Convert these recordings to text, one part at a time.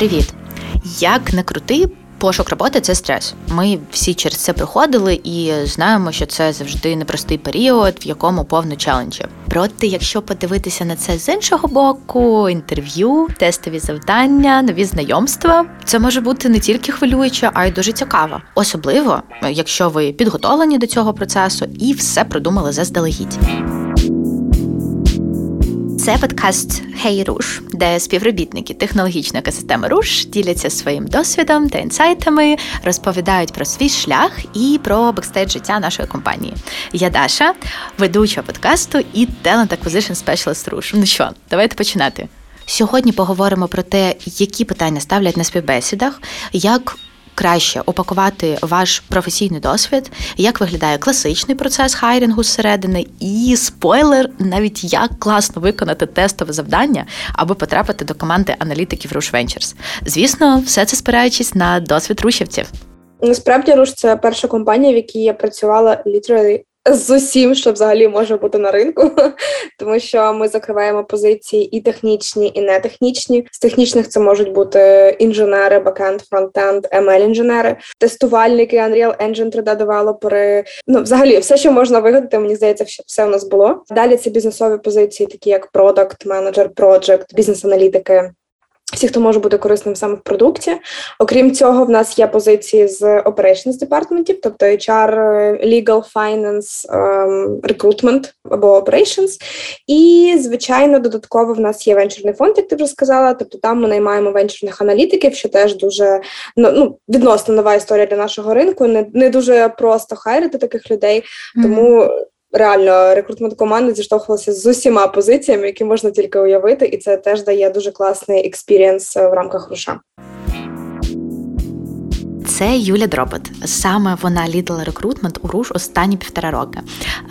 Привіт! Як не крути, пошук роботи це стрес. Ми всі через це проходили і знаємо, що це завжди непростий період, в якому повно челенджів. Проте, якщо подивитися на це з іншого боку, інтерв'ю, тестові завдання, нові знайомства, це може бути не тільки хвилююче, а й дуже цікаво. Особливо, якщо ви підготовлені до цього процесу і все продумали заздалегідь. Це подкаст «Hey Roosh», де співробітники технологічної екосистеми Roosh діляться своїм досвідом та інсайтами, розповідають про свій шлях і про бекстейдж життя нашої компанії. Я Даша, ведуча подкасту і Talent Acquisition Specialist Roosh. Ну що, давайте починати. Сьогодні поговоримо про те, які питання ставлять на співбесідах, як краще упакувати ваш професійний досвід, як виглядає класичний процес хайрінгу зсередини, і спойлер, навіть як класно виконати тестове завдання, аби потрапити до команди аналітиків Rush Ventures. Звісно, все це спираючись на досвід рушівців. Насправді руш це перша компанія, в якій я працювала literally з усім, що взагалі може бути на ринку, тому що ми закриваємо позиції і технічні, і не технічні. З технічних це можуть бути інженери, бекенд, фронтенд, ml інженери, тестувальники, Unreal Engine 3D девелопери. Ну, взагалі, все, що можна вигадати, мені здається, все у нас було. Далі це бізнесові позиції, такі як продакт, менеджер, проджект, бізнес-аналітики. Всі, хто може бути корисним саме в продукті. Окрім цього, в нас є позиції з operations департаментів, тобто HR, legal, finance, ем, recruitment або operations. І, звичайно, додатково в нас є венчурний фонд, як ти вже сказала. Тобто там ми наймаємо венчурних аналітиків, що теж дуже ну, ну відносно нова історія для нашого ринку. Не не дуже просто хайрити таких людей, тому. Mm-hmm реально рекрутмент команди зіштовхувалася з усіма позиціями, які можна тільки уявити, і це теж дає дуже класний experience в рамках Roosh. Це Юля Дропот. Саме вона lead ала рекрутмент у Roosh останні півтора роки.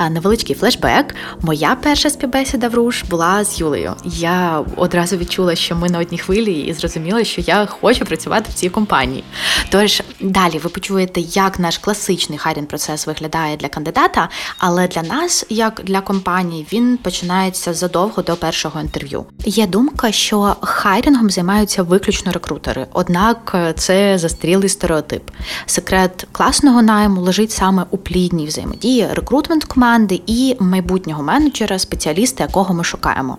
Невеличкий флешбек. Моя перша співбесіда в Roosh була з Юлею. Я одразу відчула, що ми на одній хвилі, і зрозуміла, що я хочу працювати в цій компанії. Тож далі ви почуєте, як наш класичний хайрінг процес виглядає для кандидата, але для нас, як для компанії, він починається задовго до першого інтерв'ю. Є думка, що хайрінгом займаються виключно рекрутери, однак це застарілий стереотип стереотип. Секрет класного найму лежить саме у плідній взаємодії рекрутмент команди і майбутнього менеджера, спеціаліста, якого ми шукаємо.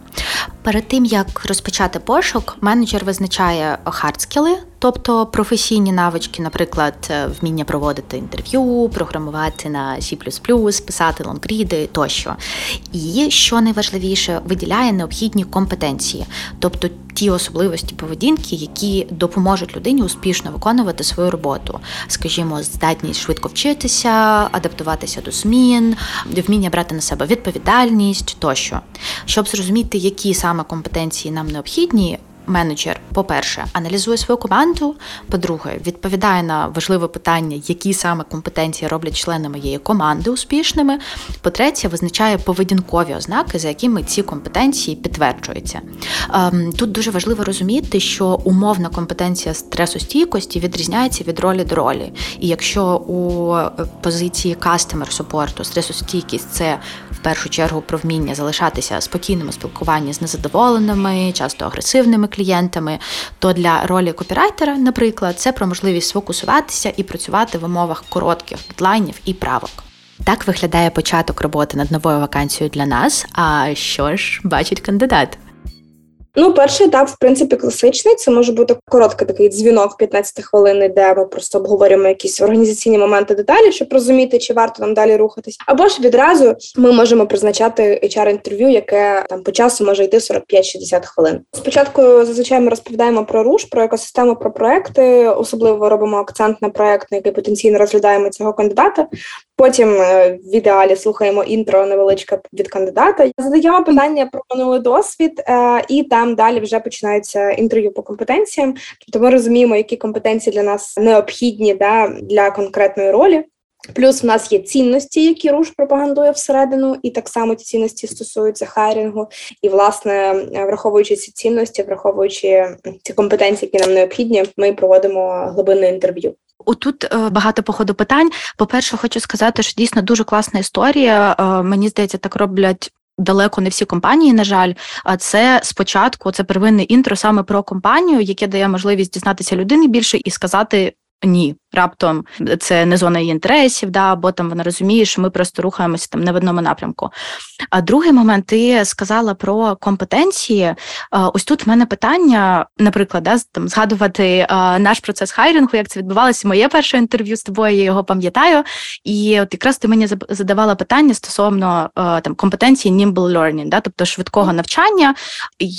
Перед тим як розпочати пошук, менеджер визначає хардскіли, тобто професійні навички, наприклад, вміння проводити інтерв'ю, програмувати на C++, писати лонгріди тощо. І що найважливіше, виділяє необхідні компетенції, тобто ті особливості поведінки, які допоможуть людині успішно виконувати свою роботу, скажімо, здатність швидко вчитися, адаптуватися до змін, вміння брати на себе відповідальність тощо, щоб зрозуміти, які саме компетенції нам необхідні менеджер, по-перше, аналізує свою команду. По-друге, відповідає на важливе питання, які саме компетенції роблять члени моєї команди успішними. По-третє, визначає поведінкові ознаки, за якими ці компетенції підтверджуються. Ем, тут дуже важливо розуміти, що умовна компетенція стресостійкості відрізняється від ролі до ролі. І якщо у е, позиції support стресостійкість це першу чергу про вміння залишатися спокійним у спілкуванні з незадоволеними, часто агресивними клієнтами, то для ролі копірайтера, наприклад, це про можливість сфокусуватися і працювати в умовах коротких дедлайнів і правок. Так виглядає початок роботи над новою вакансією для нас. А що ж бачить кандидат? Ну, перший етап, в принципі, класичний. Це може бути короткий такий дзвінок 15 хвилин, де ми просто обговорюємо якісь організаційні моменти деталі, щоб розуміти, чи варто нам далі рухатись. Або ж відразу ми можемо призначати hr інтерв'ю, яке там по часу може йти 45-60 хвилин. Спочатку зазвичай ми розповідаємо про руш, про екосистему, про проекти. Особливо робимо акцент на проект, на який потенційно розглядаємо цього кандидата. Потім е, в ідеалі слухаємо інтро невеличке від кандидата. Задаємо питання про минулий досвід, е, і там далі вже починаються інтерв'ю по компетенціям. Тобто ми розуміємо, які компетенції для нас необхідні да, для конкретної ролі. Плюс в нас є цінності, які руш пропагандує всередину, і так само ці цінності стосуються хайрінгу. І, власне, враховуючи ці цінності, враховуючи ці компетенції, які нам необхідні, ми проводимо глибинне інтерв'ю. Отут е, багато походу питань. По-перше, хочу сказати, що дійсно дуже класна історія. Е, мені здається, так роблять далеко не всі компанії, на жаль, а це спочатку це первинне інтро саме про компанію, яке дає можливість дізнатися людини більше і сказати ні, раптом це не зона її інтересів, да, або там вона розуміє, що ми просто рухаємося там не в одному напрямку. А другий момент, ти сказала про компетенції. Ось тут в мене питання, наприклад, да, там згадувати наш процес хайрінгу, як це відбувалося, моє перше інтерв'ю з тобою, я його пам'ятаю. І от якраз ти мені задавала питання стосовно там компетенції nimble learning, да, тобто швидкого навчання.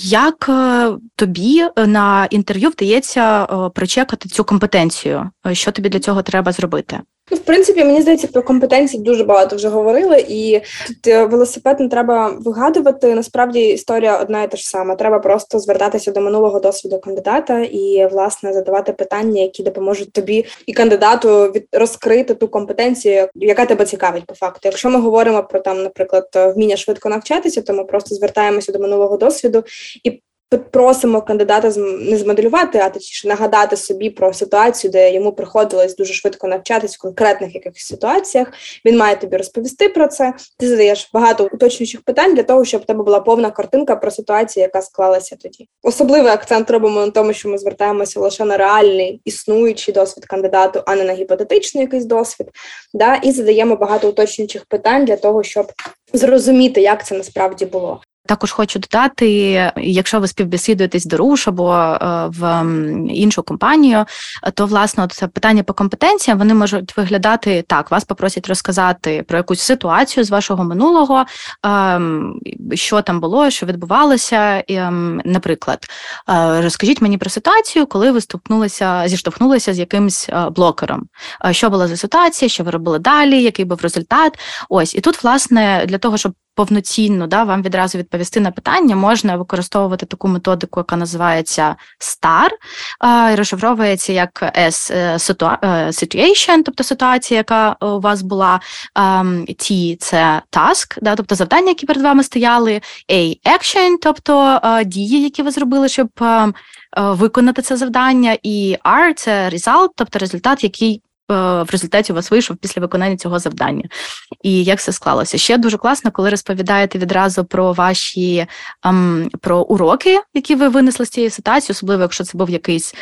Як е, тобі на інтерв'ю вдається прочекати цю компетенцію? Що тобі для цього треба зробити? Ну, в принципі, мені здається, про компетенції дуже багато вже говорили, і тут е, велосипед не треба вигадувати. Насправді історія одна і та ж сама. Треба просто звертатися до минулого досвіду кандидата і власне задавати питання, які допоможуть тобі і кандидату розкрити ту компетенцію, яка тебе цікавить по факту. Якщо ми говоримо про там, наприклад, вміння швидко навчатися, то ми просто звертаємося до минулого досвіду і просимо кандидата не змоделювати, а точніше нагадати собі про ситуацію, де йому приходилось дуже швидко навчатись в конкретних якихось ситуаціях. Він має тобі розповісти про це. Ти задаєш багато уточнюючих питань для того, щоб в тебе була повна картинка про ситуацію, яка склалася тоді. Особливий акцент робимо на тому, що ми звертаємося лише на реальний існуючий досвід кандидату, а не на гіпотетичний якийсь досвід. Да? І задаємо багато уточнюючих питань для того, щоб зрозуміти, як це насправді було. Також хочу додати, якщо ви співбесідуєтесь до РУШ або е, в іншу компанію, то власне це питання по компетенціям вони можуть виглядати так: вас попросять розказати про якусь ситуацію з вашого минулого, ем, що там було, що відбувалося. Ем, наприклад, е, розкажіть мені про ситуацію, коли ви стукнулися, зіштовхнулися з якимсь е, блокером. Що була за ситуація, що ви робили далі, який був результат? Ось і тут, власне, для того, щоб повноцінно да, вам відразу відповісти на питання, можна використовувати таку методику, яка називається STAR, і розшифровується як S е, е, situation, тобто ситуація, яка у вас була, T – це task, да, тобто завдання, які перед вами стояли, A – action, тобто дії, які ви зробили, щоб виконати це завдання, і R – це result, тобто результат, який Е, в результаті у вас вийшов після виконання цього завдання. І як все склалося? Ще дуже класно, коли розповідаєте відразу про ваші ем, про уроки, які ви винесли з цієї ситуації, особливо якщо це був якийсь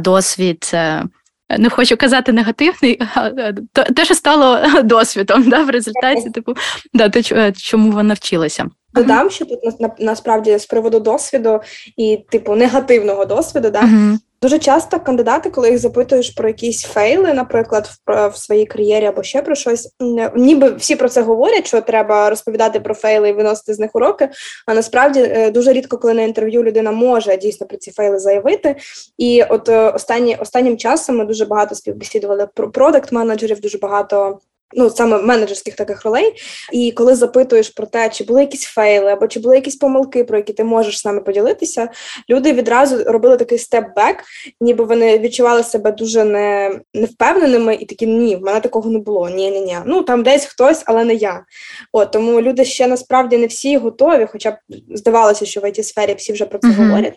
досвід. Е, не хочу казати негативний, а те, що стало досвідом да, в результаті, типу, да, те, чому ви навчилися. Додам, що тут на, насправді з приводу досвіду і, типу, негативного досвіду, да, uh-huh. Дуже часто кандидати, коли їх запитуєш про якісь фейли, наприклад, в, в своїй кар'єрі або ще про щось, ніби всі про це говорять, що треба розповідати про фейли і виносити з них уроки. А насправді е, дуже рідко, коли на інтерв'ю людина може дійсно про ці фейли заявити. І от е, останні останнім часом ми дуже багато співбесідували про продакт менеджерів, дуже багато ну саме менеджерських таких ролей. І коли запитуєш про те, чи були якісь фейли, або чи були якісь помилки, про які ти можеш з нами поділитися, люди відразу робили такий степ-бек, ніби вони відчували себе дуже не, невпевненими і такі ні, в мене такого не було. Ні, ні, ні. Ну там десь хтось, але не я. От тому люди ще насправді не всі готові, хоча б здавалося, що в it сфері всі вже про це uh-huh. говорять.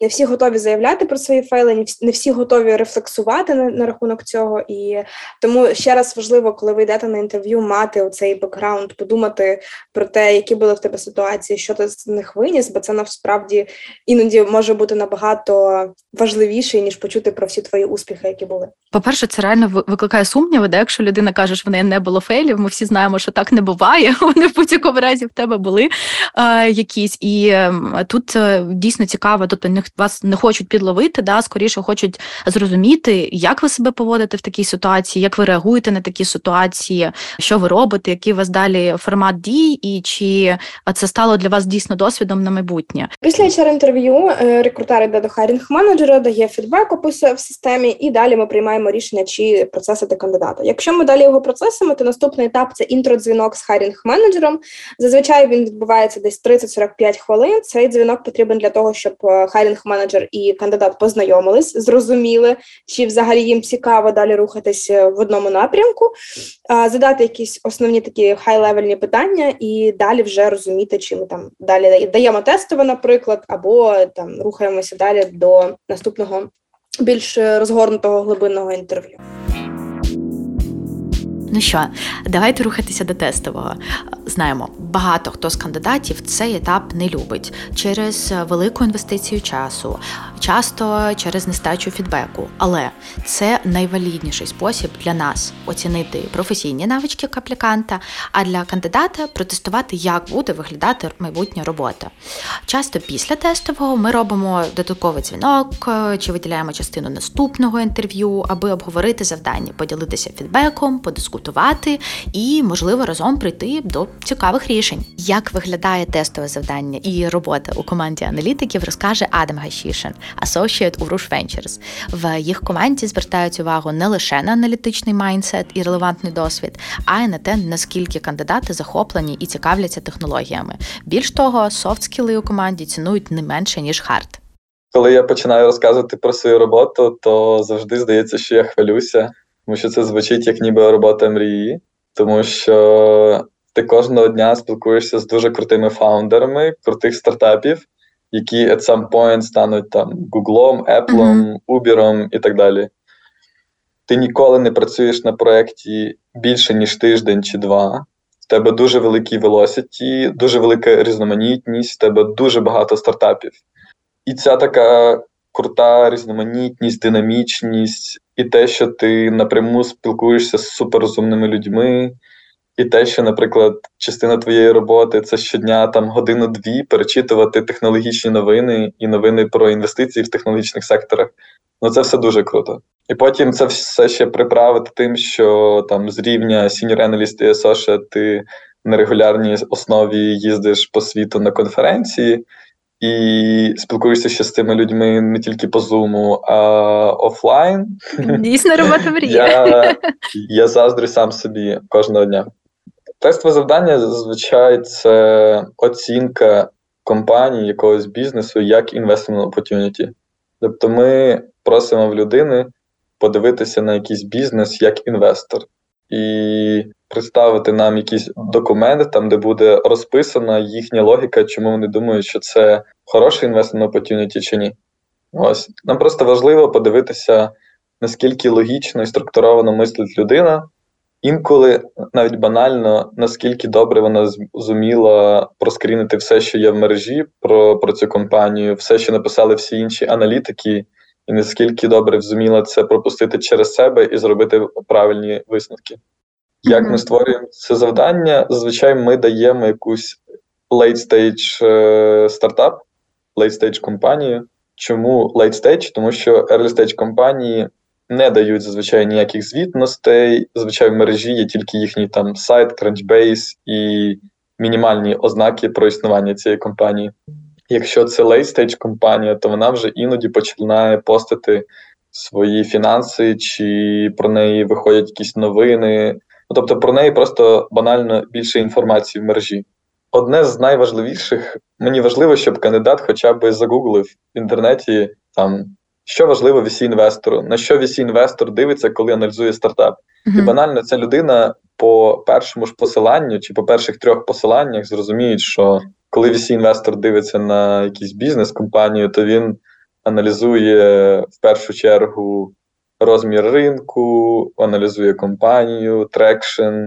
Не всі готові заявляти про свої фейли, не всі готові рефлексувати на, на рахунок цього. І тому ще раз важливо, коли ви йдете на інтерв'ю, мати цей бекграунд, подумати про те, які були в тебе ситуації, що ти з них виніс, бо це насправді іноді може бути набагато важливіше, ніж почути про всі твої успіхи, які були. По-перше, це реально викликає сумніви, де якщо людина каже, що в неї не було фейлів, ми всі знаємо, що так не буває. Вони в будь-якому разі в тебе були е, якісь. І е, тут е, дійсно цікаво, тобто вас не хочуть підловити, да, скоріше хочуть зрозуміти, як ви себе поводите в такій ситуації, як ви реагуєте на такі ситуації, що ви робите, який у вас далі формат дій, і чи це стало для вас дійсно досвідом на майбутнє. Після hr інтерв'ю е, рекрутер йде до хайрінг менеджера, дає фідбек, описує в системі, і далі ми приймаємо рішення, чи процесити кандидата. Якщо ми далі його процесимо, то наступний етап це інтродзвінок з хайрінг менеджером. Зазвичай він відбувається десь 30-45 хвилин. Цей дзвінок потрібен для того, щоб хайрінг е, менеджер і кандидат познайомились, зрозуміли, чи взагалі їм цікаво далі рухатися в одному напрямку, задати якісь основні такі хай-левельні питання, і далі вже розуміти, чи ми там далі даємо тестове, наприклад, або там рухаємося далі до наступного більш розгорнутого глибинного інтерв'ю. Ну що, давайте рухатися до тестового. Знаємо, багато хто з кандидатів цей етап не любить через велику інвестицію часу, часто через нестачу фідбеку. Але це найвалідніший спосіб для нас оцінити професійні навички апліканта, а для кандидата протестувати, як буде виглядати майбутня робота. Часто після тестового ми робимо додатковий дзвінок чи виділяємо частину наступного інтерв'ю, аби обговорити завдання, поділитися фідбеком, подискутувати дискутувати і, можливо, разом прийти до цікавих рішень. Як виглядає тестове завдання і робота у команді аналітиків, розкаже Адам Гашішин, Associate у Rush Ventures. В їх команді звертають увагу не лише на аналітичний mindset і релевантний досвід, а й на те, наскільки кандидати захоплені і цікавляться технологіями. Більш того, soft skill -и у команді цінують не менше ніж hard. Коли я починаю розказувати про свою роботу, то завжди здається, що я хвалюся тому що це звучить як ніби робота мрії, тому що ти кожного дня спілкуєшся з дуже крутими фаундерами, крутих стартапів, які at some point стануть там Google, Apple, Uber і так далі. Ти ніколи не працюєш на проєкті більше, ніж тиждень чи два. В тебе дуже великі velocity, дуже велика різноманітність, в тебе дуже багато стартапів. І ця така крута різноманітність, динамічність, і те, що ти напряму спілкуєшся з суперрозумними людьми, і те, що, наприклад, частина твоєї роботи це щодня там годину-дві перечитувати технологічні новини і новини про інвестиції в технологічних секторах. Ну це все дуже круто. І потім це все ще приправити тим, що там з рівня senior analyst і associate ти на регулярній основі їздиш по світу на конференції і спілкуєшся ще з цими людьми не тільки по зуму, а офлайн. Дійсно, робота мрія. Я, я заздрю сам собі кожного дня. Тестове завдання зазвичай це оцінка компанії якогось бізнесу як investment opportunity. Тобто ми просимо в людини подивитися на якийсь бізнес як інвестор. І представити нам якісь документи, там де буде розписана їхня логіка, чому вони думають, що це хороший investment opportunity чи ні. Ось нам просто важливо подивитися, наскільки логічно і структуровано мислить людина. Інколи навіть банально, наскільки добре вона зуміла проскрінити все, що є в мережі про про цю компанію, все, що написали всі інші аналітики, і наскільки добре зуміла це пропустити через себе і зробити правильні висновки. Як mm-hmm. ми створюємо це завдання? Зазвичай ми даємо якусь late-stage е, стартап, late-stage компанію. Чому late-stage? Тому що early-stage компанії не дають зазвичай ніяких звітностей. Зазвичай в мережі є тільки їхній там сайт, Crunchbase і мінімальні ознаки про існування цієї компанії. Якщо це late-stage компанія, то вона вже іноді починає постити свої фінанси, чи про неї виходять якісь новини. Ну, тобто про неї просто банально більше інформації в мережі. Одне з найважливіших, мені важливо, щоб кандидат хоча б загуглив в інтернеті там, що важливо vc інвестору, на що vc інвестор дивиться, коли аналізує стартап. Mm-hmm. І банально ця людина по першому ж посиланню чи по перших трьох посиланнях зрозуміє, що коли vc інвестор дивиться на якийсь бізнес-компанію, то він аналізує в першу чергу розмір ринку, аналізує компанію, traction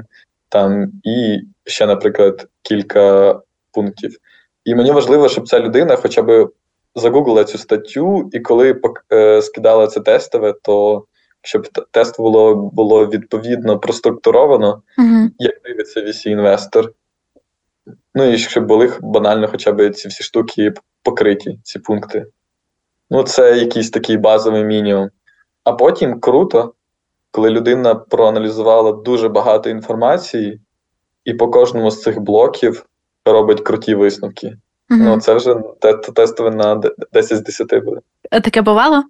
там і ще, наприклад, кілька пунктів. І мені важливо, щоб ця людина хоча б загуглила цю статтю, і коли е, скидала це тестове, то щоб тест було було відповідно проструктуровано, uh-huh. як дивиться VC інвестор. Ну і щоб були банально хоча б ці всі штуки покриті, ці пункти. Ну, це якийсь такий базовий мінімум. А потім круто, коли людина проаналізувала дуже багато інформації, і по кожному з цих блоків робить круті висновки. mm Ну, це вже тестове на 10 з 10 буде. А таке бувало?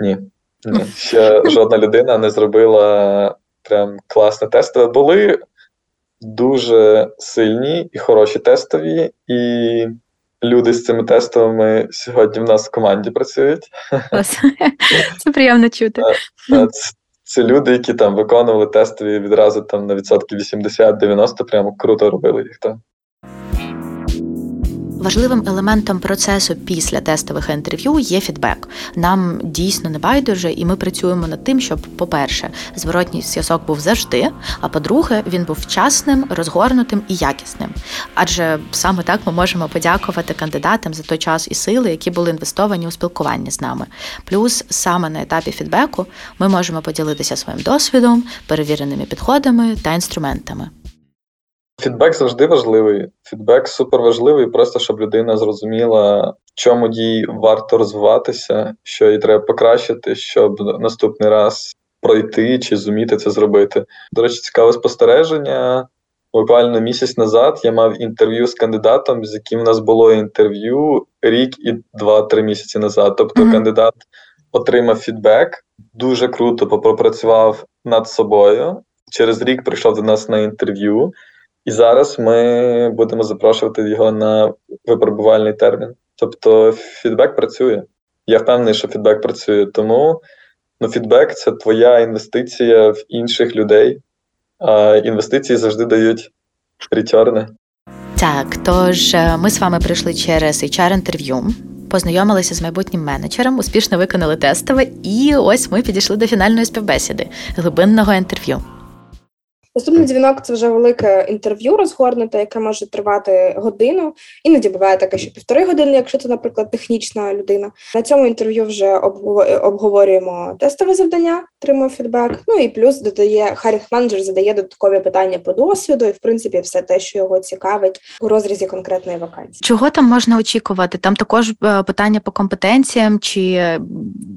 Ні. Ні. Ще жодна людина не зробила прям класне тестове. Були дуже сильні і хороші тестові, і люди з цими тестовими сьогодні в нас в команді працюють. Це приємно чути. Це, це люди, які там виконували тестові відразу там на відсотки 80-90, прямо круто робили їх там. Важливим елементом процесу після тестових інтерв'ю є фідбек. Нам дійсно не байдуже, і ми працюємо над тим, щоб, по-перше, зворотній зв'язок був завжди. А по-друге, він був вчасним, розгорнутим і якісним. Адже саме так ми можемо подякувати кандидатам за той час і сили, які були інвестовані у спілкування з нами. Плюс саме на етапі фідбеку ми можемо поділитися своїм досвідом, перевіреними підходами та інструментами. Фідбек завжди важливий. Фідбек супер важливий, просто щоб людина зрозуміла, в чому їй варто розвиватися, що їй треба покращити, щоб наступний раз пройти чи зуміти це зробити. До речі, цікаве спостереження. Буквально місяць назад я мав інтерв'ю з кандидатом, з яким у нас було інтерв'ю рік і два-три місяці назад. Тобто, mm-hmm. кандидат отримав фідбек, дуже круто попрацював над собою. Через рік прийшов до нас на інтерв'ю. І зараз ми будемо запрошувати його на випробувальний термін. Тобто фідбек працює. Я впевнений, що фідбек працює. Тому ну, фідбек це твоя інвестиція в інших людей, а інвестиції завжди дають ретерни. Так, тож е, ми з вами прийшли через HR-інтерв'ю, познайомилися з майбутнім менеджером, успішно виконали тестове, і ось ми підійшли до фінальної співбесіди глибинного інтерв'ю. Наступний дзвінок це вже велике інтерв'ю розгорнуте, яке може тривати годину. Іноді буває таке, що півтори години, якщо це, наприклад, технічна людина. На цьому інтерв'ю вже обговорюємо тестове завдання, отримує фідбек. Ну і плюс додає харінг менеджер задає додаткові питання по досвіду, і в принципі все те, що його цікавить у розрізі конкретної вакансії. Чого там можна очікувати? Там також е, питання по компетенціям, чи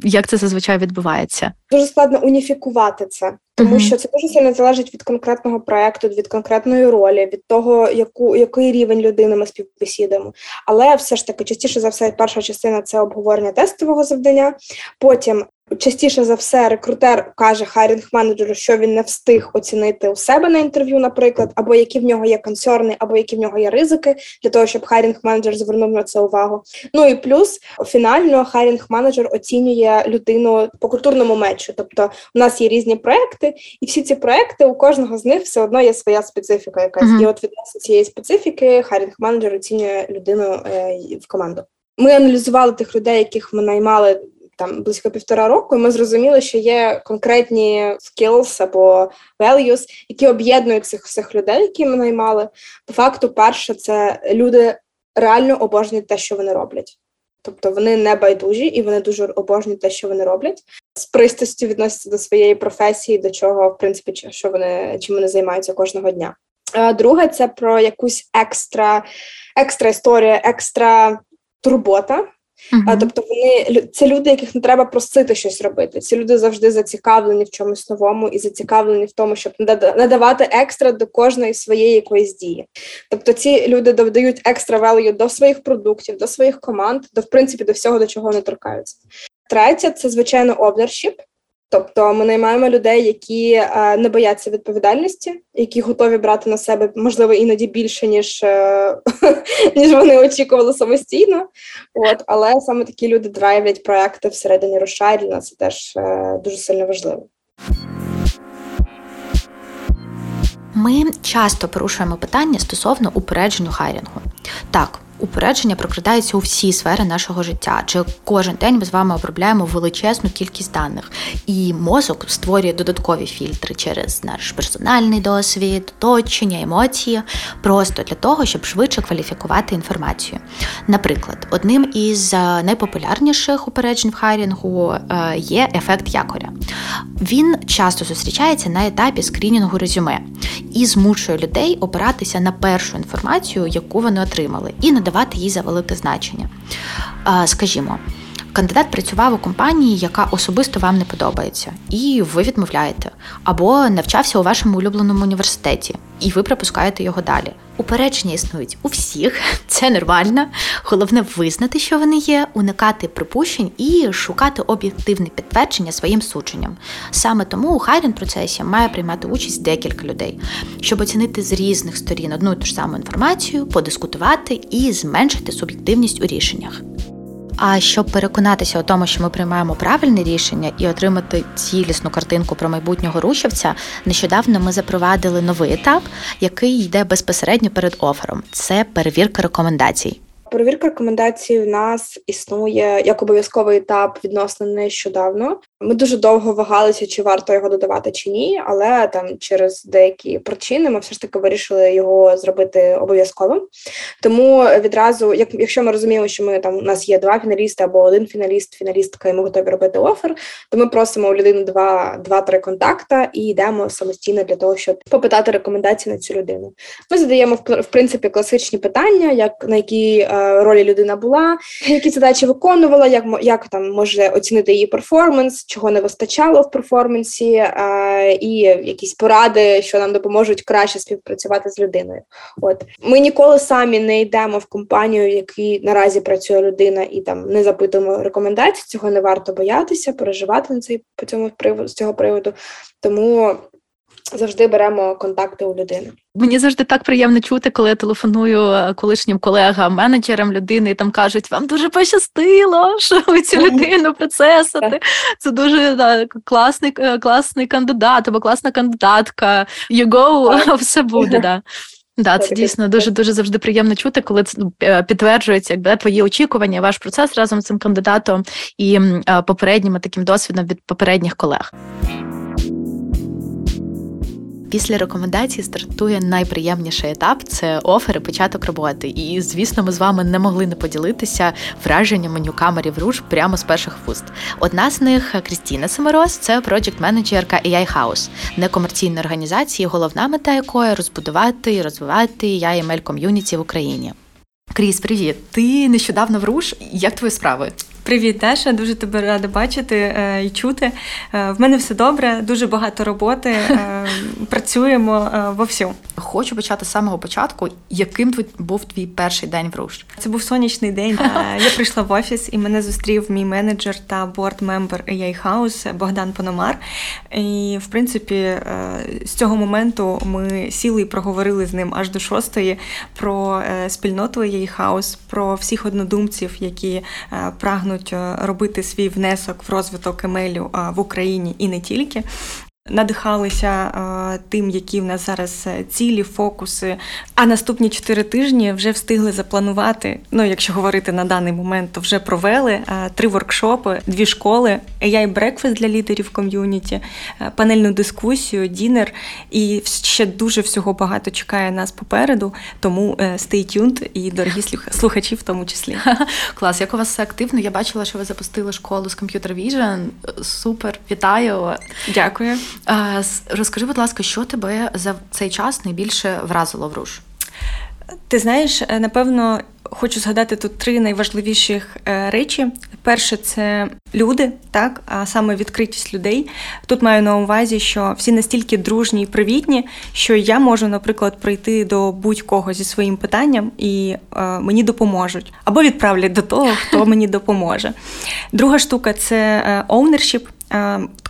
як це зазвичай відбувається? Дуже складно уніфікувати це. Тому mm-hmm. що це дуже сильно залежить від конкретного проекту, від конкретної ролі, від того, яку який рівень людини ми співбесідуємо. Але все ж таки частіше за все, перша частина це обговорення тестового завдання. Потім Частіше за все, рекрутер каже hiring менеджеру, що він не встиг оцінити у себе на інтерв'ю, наприклад, або які в нього є консерни, або які в нього є ризики, для того, щоб hiring менеджер звернув на це увагу. Ну і плюс фінально hiring менеджер оцінює людину по культурному match -у. Тобто у нас є різні проекти, і всі ці проекти у кожного з них все одно є своя специфіка. Якась uh-huh. і от відносно цієї специфіки hiring менеджер оцінює людину е, в команду. Ми аналізували тих людей, яких ми наймали там близько півтора року, і ми зрозуміли, що є конкретні skills або values, які об'єднують цих всіх людей, які ми наймали. По факту, перше, це люди реально обожнюють те, що вони роблять. Тобто вони не байдужі і вони дуже обожнюють те, що вони роблять, з пристрастю відносяться до своєї професії, до чого, в принципі, що вони чим вони займаються кожного дня. Друге, це про якусь екстра, екстра історія, екстра турбота. Uh-huh. Тобто вони це люди, яких не треба просити щось робити. Ці люди завжди зацікавлені в чомусь новому і зацікавлені в тому, щоб надавати екстра до кожної своєї якоїсь дії. Тобто ці люди додають екстра велею до своїх продуктів, до своїх команд, до в принципі до всього, до чого вони торкаються. Третє це звичайно ownership. Тобто ми наймаємо людей, які е, не бояться відповідальності, які готові брати на себе, можливо, іноді більше, ніж е, ніж вони очікували самостійно. От, Але саме такі люди драйвлять проекти всередині Рошай, для нас це теж е, дуже сильно важливо. Ми часто порушуємо питання стосовно упередженню хайрінгу. Так, Упередження прокрадається у всі сфери нашого життя. Адже кожен день ми з вами обробляємо величезну кількість даних, і мозок створює додаткові фільтри через наш персональний досвід, оточення, емоції, просто для того, щоб швидше кваліфікувати інформацію. Наприклад, одним із е, найпопулярніших упереджень в хайрінгу е, є ефект якоря. Він часто зустрічається на етапі скрінінгу резюме і змушує людей опиратися на першу інформацію, яку вони отримали, і надавати давати їй за велике значення. Скажімо, кандидат працював у компанії, яка особисто вам не подобається, і ви відмовляєте, або навчався у вашому улюбленому університеті, і ви пропускаєте його далі. Упередження існують у всіх, це нормально. Головне визнати, що вони є, уникати припущень і шукати об'єктивне підтвердження своїм судженням. Саме тому у хайрінг процесі має приймати участь декілька людей, щоб оцінити з різних сторін одну і ту ж саму інформацію, подискутувати і зменшити суб'єктивність у рішеннях. А щоб переконатися у тому, що ми приймаємо правильне рішення і отримати цілісну картинку про майбутнього рушівця, нещодавно ми запровадили новий етап, який йде безпосередньо перед офером. Це перевірка рекомендацій. перевірка рекомендацій в нас існує як обов'язковий етап відносно нещодавно. Ми дуже довго вагалися, чи варто його додавати чи ні, але там через деякі причини ми все ж таки вирішили його зробити обов'язковим. Тому відразу, як якщо ми розуміємо, що ми там у нас є два фіналісти або один фіналіст, фіналістка, і ми готові робити офер, то ми просимо у людини два, два-три контакта і йдемо самостійно для того, щоб попитати рекомендації на цю людину. Ми задаємо в принципі класичні питання, як на якій е, ролі людина була, які задачі виконувала, як як там може оцінити її перформанс чого не вистачало в перформансі, е, і якісь поради, що нам допоможуть краще співпрацювати з людиною. От ми ніколи самі не йдемо в компанію, в якій наразі працює людина, і там не запитуємо рекомендацій. Цього не варто боятися, переживати на цей по цьому з цього приводу. Тому завжди беремо контакти у людини. Мені завжди так приємно чути, коли я телефоную е, колишнім колегам, менеджерам людини, і там кажуть, вам дуже пощастило, що ви цю людину процесите. Це дуже да, класний е, класний кандидат або класна кандидатка. You go, все буде. Да. Да, це дійсно дуже дуже завжди приємно чути, коли це ну, е, підтверджується якби твої очікування, ваш процес разом з цим кандидатом і попереднім таким досвідом від попередніх колег. Після рекомендацій стартує найприємніший етап це офер і початок роботи. І звісно, ми з вами не могли не поділитися враженнями ньюкамерів руш прямо з перших вуст. Одна з них Крістіна Семороз, це проджект-менеджерка AI House, некомерційної організації, головна мета якої розбудувати і розвивати ai ml ком'юніті в Україні. Кріс, привіт! Ти нещодавно в Rush. Як твої справи? Привіт, Даша, дуже тебе рада бачити е, і чути. Е, в мене все добре, дуже багато роботи. Е, працюємо вовсю. Хочу почати з самого початку. Яким був твій перший день в Rush? Це був сонячний день. Я прийшла в офіс і мене зустрів мій менеджер та board member AI House Богдан Пономар. І, в принципі, з цього моменту ми сіли і проговорили з ним аж до шостої про спільноту AI House, про всіх однодумців, які прагнуть прагнуть е, робити свій внесок в розвиток емелю в Україні і не тільки. Надихалися е, тим, які в нас зараз е, цілі, фокуси. А наступні чотири тижні вже встигли запланувати. Ну, якщо говорити на даний момент, то вже провели е, три воркшопи, дві школи, ai брекфест для лідерів ком'юніті, панельну дискусію, дінер. І ще дуже всього багато чекає нас попереду. Тому stay tuned і дорогі слухачі, в тому числі. Клас, як у вас все активно? Я бачила, що ви запустили школу з Computer Vision. Супер, вітаю. Дякую. Розкажи, будь ласка, що тебе за цей час найбільше вразило в руш? Ти знаєш, е, напевно, хочу згадати тут три найважливіші е, речі. Перше, це люди, так, а саме відкритість людей. Тут маю на увазі, що всі настільки дружні і привітні, що я можу, наприклад, прийти до будь-кого зі своїм питанням і е, мені допоможуть, або відправлять до того, хто мені допоможе. Друга штука це ownership.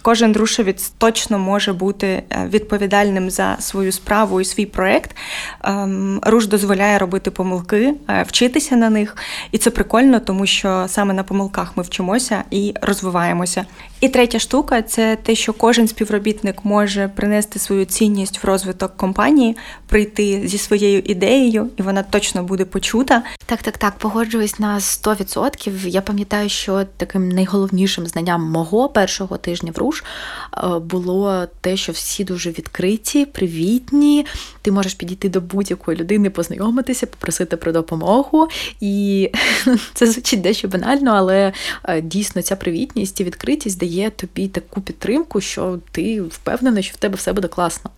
Кожен рушевець точно може бути е, відповідальним за свою справу і свій проект. Ем, руш дозволяє робити помилки, е, вчитися на них, і це прикольно, тому що саме на помилках ми вчимося і розвиваємося. І третя штука це те, що кожен співробітник може принести свою цінність в розвиток компанії, прийти зі своєю ідеєю, і вона точно буде почута. Так, так, так, погоджуюсь на 100%. Я пам'ятаю, що таким найголовнішим знанням мого першого тижня в руш е, було те, що всі дуже відкриті, привітні. Ти можеш підійти до будь-якої людини, познайомитися, попросити про допомогу. І це звучить дещо банально, але е, дійсно ця привітність і відкритість дає тобі таку підтримку, що ти впевнений, що в тебе все буде класно.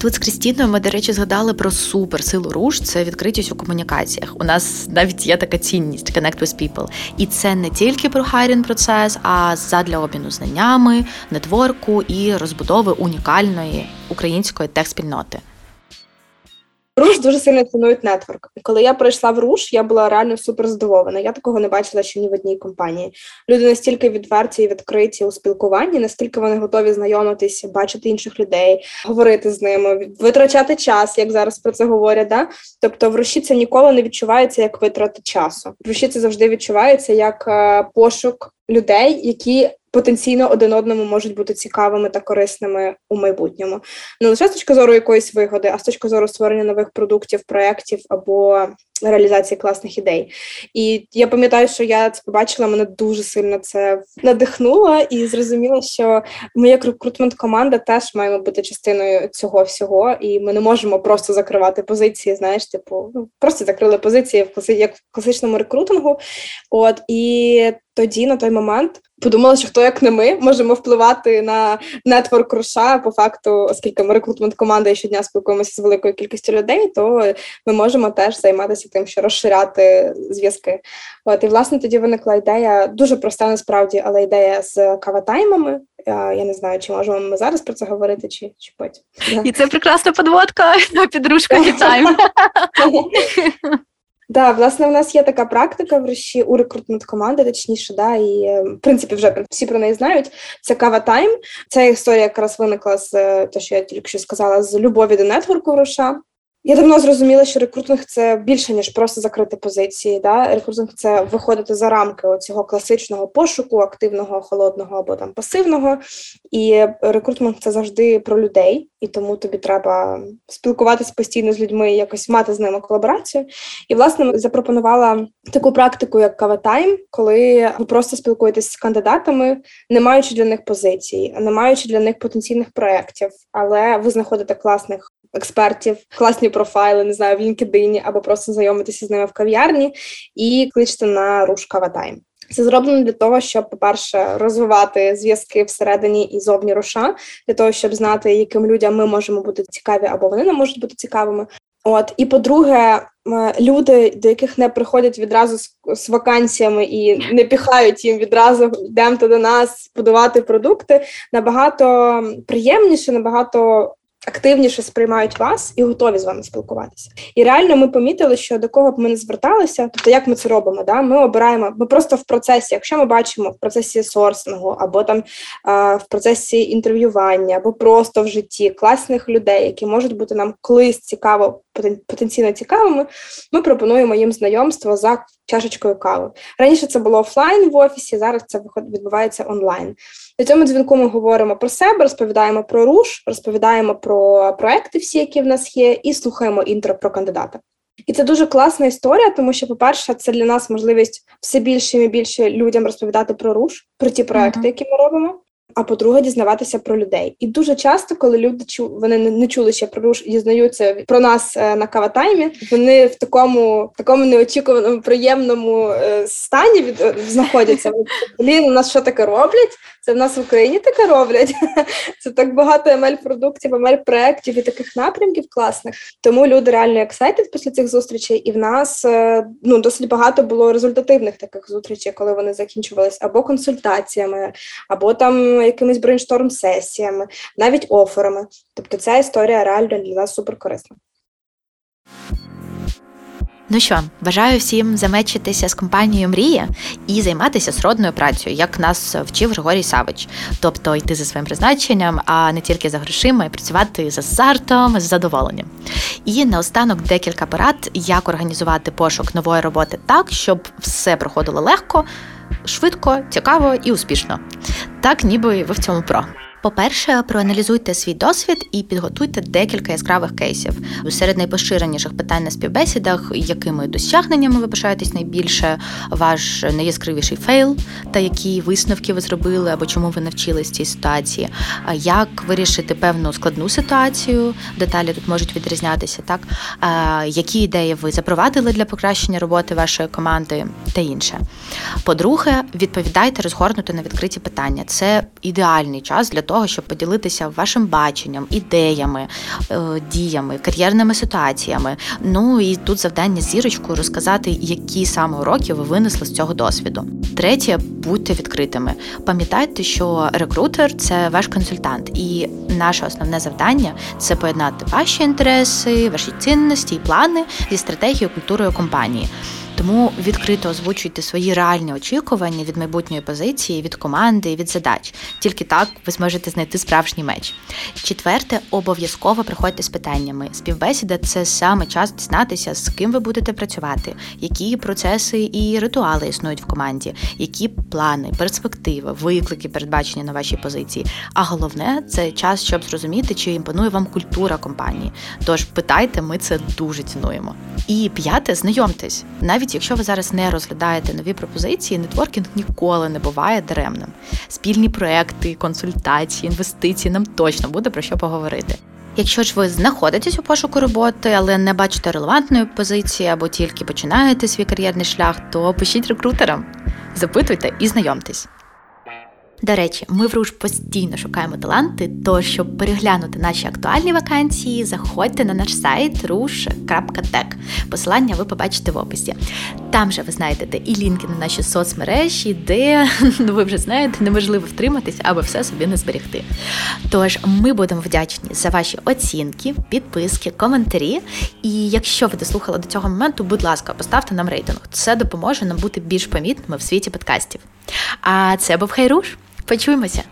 Тут з Крістіною ми, до речі, згадали про суперсилу руш це відкритість у комунікаціях. У нас навіть є така цінність Connect with People. І це не тільки про хайрін процес, а задля обміну знаннями, нетворку і розбудови унікальної української тех-спільноти. Руш дуже сильно цінують нетворк. Коли я прийшла в руш, я була реально супер здивована. Я такого не бачила ще ні в одній компанії. Люди настільки відверті і відкриті у спілкуванні, наскільки вони готові знайомитися, бачити інших людей, говорити з ними, витрачати час, як зараз про це говорять. Да? Тобто, в руші це ніколи не відчувається як витрата часу. В руші це завжди відчувається як е, пошук людей, які потенційно один одному можуть бути цікавими та корисними у майбутньому. Не лише з точки зору якоїсь вигоди, а з точки зору створення нових продуктів, проєктів або реалізації класних ідей. І я пам'ятаю, що я це побачила, мене дуже сильно це надихнуло і зрозуміла, що ми, як рекрутмент команда, теж маємо бути частиною цього всього, і ми не можемо просто закривати позиції. Знаєш, типу, ну просто закрили позиції в класи, як в класичному рекрутингу. От і тоді на той момент подумала, що хто як не ми можемо впливати на нетворк руша. По факту, оскільки ми рекрутмент команда і щодня спілкуємося з великою кількістю людей, то ми можемо теж займатися тим, що розширяти зв'язки. От і власне тоді виникла ідея дуже проста, насправді, але ідея з каватаймами. Я не знаю, чи можемо ми зараз про це говорити, чи чи потім. І це прекрасна подводка на підружка тайм. Да, власне, у нас є така практика в Рощі у рекрутмент команди, точніше, да, і е, в принципі вже всі про неї знають. Це кава тайм. Ця історія якраз виникла з е, те, що я тільки що сказала, з любові до нетворку в Роша. Я давно зрозуміла, що рекрутинг це більше ніж просто закрити позиції. Да? Рекрутинг це виходити за рамки цього класичного пошуку, активного, холодного або там пасивного. І рекрутинг це завжди про людей, і тому тобі треба спілкуватися постійно з людьми, якось мати з ними колаборацію. І власне запропонувала таку практику, як каватайм, коли ви просто спілкуєтесь з кандидатами, не маючи для них позицій, не маючи для них потенційних проєктів, але ви знаходите класних експертів, класні профайли, не знаю, в LinkedIn, або просто знайомитися з ними в кав'ярні і кличте на руш Каватайм. Це зроблено для того, щоб, по-перше, розвивати зв'язки всередині і зовні руша, для того, щоб знати, яким людям ми можемо бути цікаві, або вони не можуть бути цікавими. От і по-друге, люди, до яких не приходять відразу з, з вакансіями і не піхають їм відразу йдемте до нас будувати продукти, набагато приємніше, набагато активніше сприймають вас і готові з вами спілкуватися. І реально ми помітили, що до кого б ми не зверталися, тобто як ми це робимо? Да? Ми обираємо, ми просто в процесі, якщо ми бачимо в процесі сорсингу, або там в процесі інтерв'ювання, або просто в житті класних людей, які можуть бути нам колись цікаво, потенційно цікавими, ми пропонуємо їм знайомство за чашечкою кави. Раніше це було офлайн в офісі, зараз це відбувається онлайн. На цьому дзвінку ми говоримо про себе, розповідаємо про Rush, розповідаємо про проекти, всі, які в нас є, і слухаємо intro про кандидата. І це дуже класна історія, тому що, по-перше, це для нас можливість все більше і більше людям розповідати про Rush, про ті проекти, які ми робимо а по-друге, дізнаватися про людей. І дуже часто, коли люди чу вони не чули ще про Rush, дізнаються про нас е, на каватаймі, вони в такому такому неочікуваному приємному е, стані від е, знаходяться. Блін, у нас що таке роблять? Це в нас в Україні таке роблять. Це так багато ml продуктів, ml проєктів і таких напрямків класних. Тому люди реально ексайтед після цих зустрічей, і в нас ну досить багато було результативних таких зустрічей, коли вони закінчувалися або консультаціями, або там якимись брейншторм-сесіями, навіть оферами. Тобто ця історія реально для нас супер корисна. Ну що, бажаю всім замечитися з компанією Мрія і займатися сродною працею, як нас вчив Григорій Савич, тобто йти за своїм призначенням, а не тільки за грошима, і працювати з азартом, з задоволенням. І наостанок декілька порад, як організувати пошук нової роботи так, щоб все проходило легко швидко, цікаво і успішно. Так, ніби ви в цьому про. По-перше, проаналізуйте свій досвід і підготуйте декілька яскравих кейсів. Серед найпоширеніших питань на співбесідах, якими досягненнями ви пишаєтесь найбільше, ваш найяскравіший fail, та які висновки ви зробили або чому ви навчились цій ситуації, як вирішити певну складну ситуацію, деталі тут можуть відрізнятися, так які ідеї ви запровадили для покращення роботи вашої команди та інше. По-друге, відповідайте розгорнуто на відкриті питання. Це ідеальний час для того, щоб поділитися вашим баченням, ідеями, е, діями, кар'єрними ситуаціями. Ну і тут завдання зірочкою розказати, які саме уроки ви винесли з цього досвіду. Третє, будьте відкритими. Пам'ятайте, що рекрутер це ваш консультант, і наше основне завдання це поєднати ваші інтереси, ваші цінності і плани зі стратегією культурою компанії. Тому відкрито озвучуйте свої реальні очікування від майбутньої позиції, від команди, від задач. Тільки так ви зможете знайти справжній меч. Четверте, обов'язково приходьте з питаннями. Співбесіда це саме час дізнатися, з ким ви будете працювати, які процеси і ритуали існують в команді, які плани, перспективи, виклики передбачені на вашій позиції. А головне це час, щоб зрозуміти, чи імпонує вам культура компанії. Тож питайте, ми це дуже цінуємо. І п'яте, знайомтесь, навіть якщо ви зараз не розглядаєте нові пропозиції, нетворкінг ніколи не буває даремним. Спільні проекти, консультації, інвестиції нам точно буде про що поговорити. Якщо ж ви знаходитесь у пошуку роботи, але не бачите релевантної позиції або тільки починаєте свій кар'єрний шлях, то пишіть рекрутерам, запитуйте і знайомтесь. До речі, ми в Руж постійно шукаємо таланти, то щоб переглянути наші актуальні вакансії, заходьте на наш сайт rush.tech. Посилання ви побачите в описі. Там же ви знайдете і лінки на наші соцмережі, де ну ви вже знаєте, неможливо втриматись, аби все собі не зберегти. Тож ми будемо вдячні за ваші оцінки, підписки, коментарі. І якщо ви дослухали до цього моменту, будь ласка, поставте нам рейтинг. Це допоможе нам бути більш помітними в світі подкастів. А це був Хайруш. Почуємося!